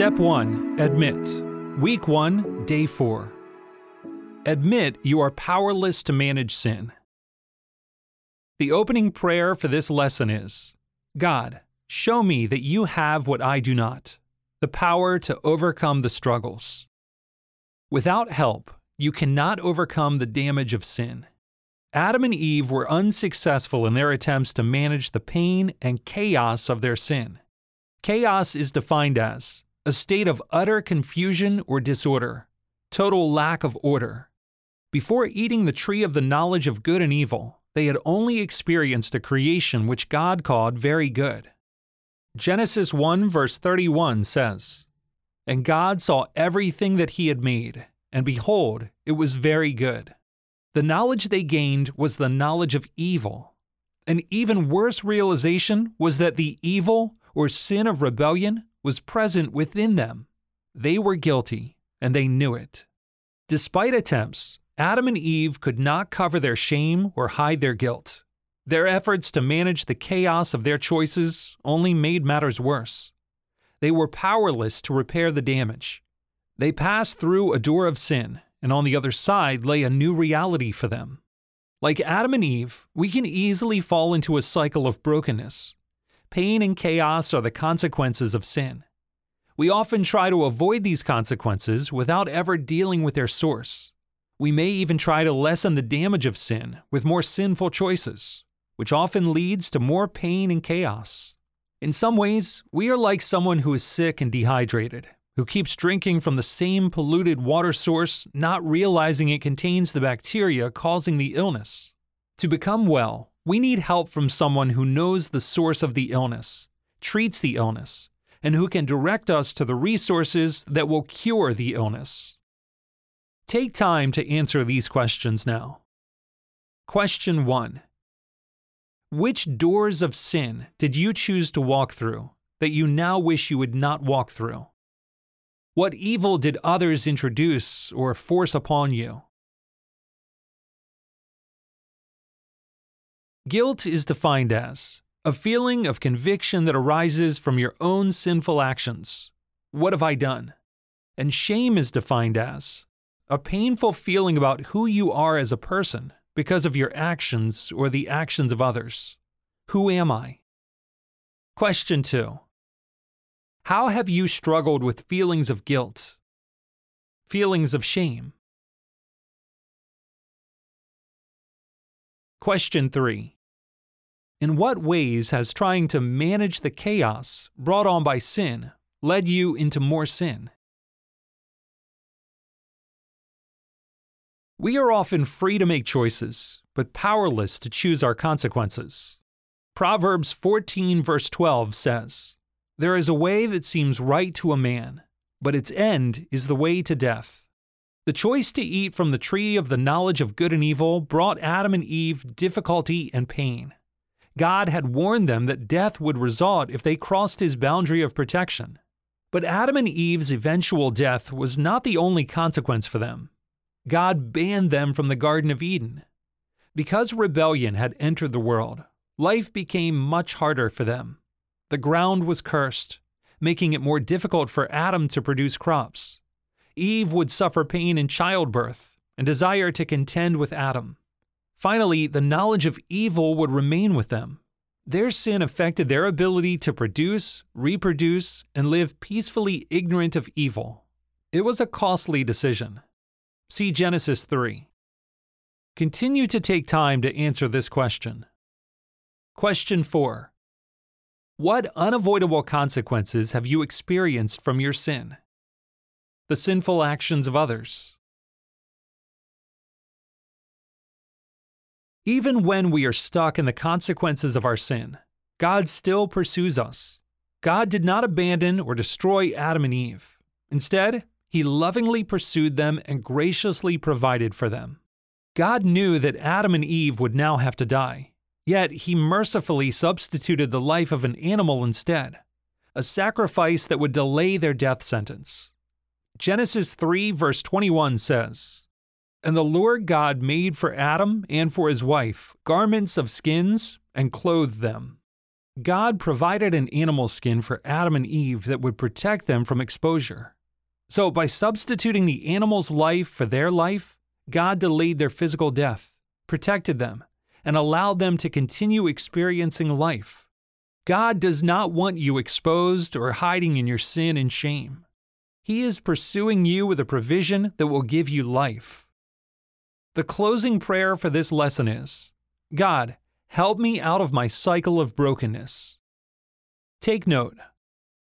Step 1 Admit. Week 1, Day 4. Admit you are powerless to manage sin. The opening prayer for this lesson is God, show me that you have what I do not the power to overcome the struggles. Without help, you cannot overcome the damage of sin. Adam and Eve were unsuccessful in their attempts to manage the pain and chaos of their sin. Chaos is defined as a state of utter confusion or disorder, total lack of order. Before eating the tree of the knowledge of good and evil, they had only experienced a creation which God called very good. Genesis 1 verse 31 says, And God saw everything that he had made, and behold, it was very good. The knowledge they gained was the knowledge of evil. An even worse realization was that the evil or sin of rebellion was present within them. They were guilty, and they knew it. Despite attempts, Adam and Eve could not cover their shame or hide their guilt. Their efforts to manage the chaos of their choices only made matters worse. They were powerless to repair the damage. They passed through a door of sin, and on the other side lay a new reality for them. Like Adam and Eve, we can easily fall into a cycle of brokenness. Pain and chaos are the consequences of sin. We often try to avoid these consequences without ever dealing with their source. We may even try to lessen the damage of sin with more sinful choices, which often leads to more pain and chaos. In some ways, we are like someone who is sick and dehydrated, who keeps drinking from the same polluted water source, not realizing it contains the bacteria causing the illness. To become well, we need help from someone who knows the source of the illness, treats the illness, and who can direct us to the resources that will cure the illness. Take time to answer these questions now. Question 1 which doors of sin did you choose to walk through that you now wish you would not walk through? What evil did others introduce or force upon you? Guilt is defined as a feeling of conviction that arises from your own sinful actions. What have I done? And shame is defined as a painful feeling about who you are as a person because of your actions or the actions of others. Who am I? Question 2. How have you struggled with feelings of guilt? Feelings of shame? Question 3. In what ways has trying to manage the chaos brought on by sin led you into more sin? We are often free to make choices, but powerless to choose our consequences. Proverbs 14, verse 12 says, There is a way that seems right to a man, but its end is the way to death. The choice to eat from the tree of the knowledge of good and evil brought Adam and Eve difficulty and pain. God had warned them that death would result if they crossed his boundary of protection. But Adam and Eve's eventual death was not the only consequence for them. God banned them from the Garden of Eden. Because rebellion had entered the world, life became much harder for them. The ground was cursed, making it more difficult for Adam to produce crops. Eve would suffer pain in childbirth and desire to contend with Adam. Finally, the knowledge of evil would remain with them. Their sin affected their ability to produce, reproduce, and live peacefully ignorant of evil. It was a costly decision. See Genesis 3. Continue to take time to answer this question. Question 4. What unavoidable consequences have you experienced from your sin? The sinful actions of others. Even when we are stuck in the consequences of our sin, God still pursues us. God did not abandon or destroy Adam and Eve. Instead, he lovingly pursued them and graciously provided for them. God knew that Adam and Eve would now have to die, yet he mercifully substituted the life of an animal instead, a sacrifice that would delay their death sentence. Genesis 3, verse 21 says, And the Lord God made for Adam and for his wife garments of skins and clothed them. God provided an animal skin for Adam and Eve that would protect them from exposure. So, by substituting the animal's life for their life, God delayed their physical death, protected them, and allowed them to continue experiencing life. God does not want you exposed or hiding in your sin and shame. He is pursuing you with a provision that will give you life. The closing prayer for this lesson is God, help me out of my cycle of brokenness. Take note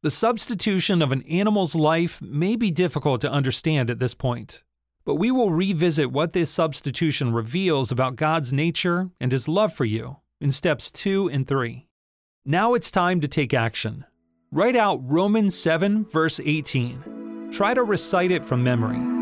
the substitution of an animal's life may be difficult to understand at this point, but we will revisit what this substitution reveals about God's nature and His love for you in steps 2 and 3. Now it's time to take action. Write out Romans 7, verse 18. Try to recite it from memory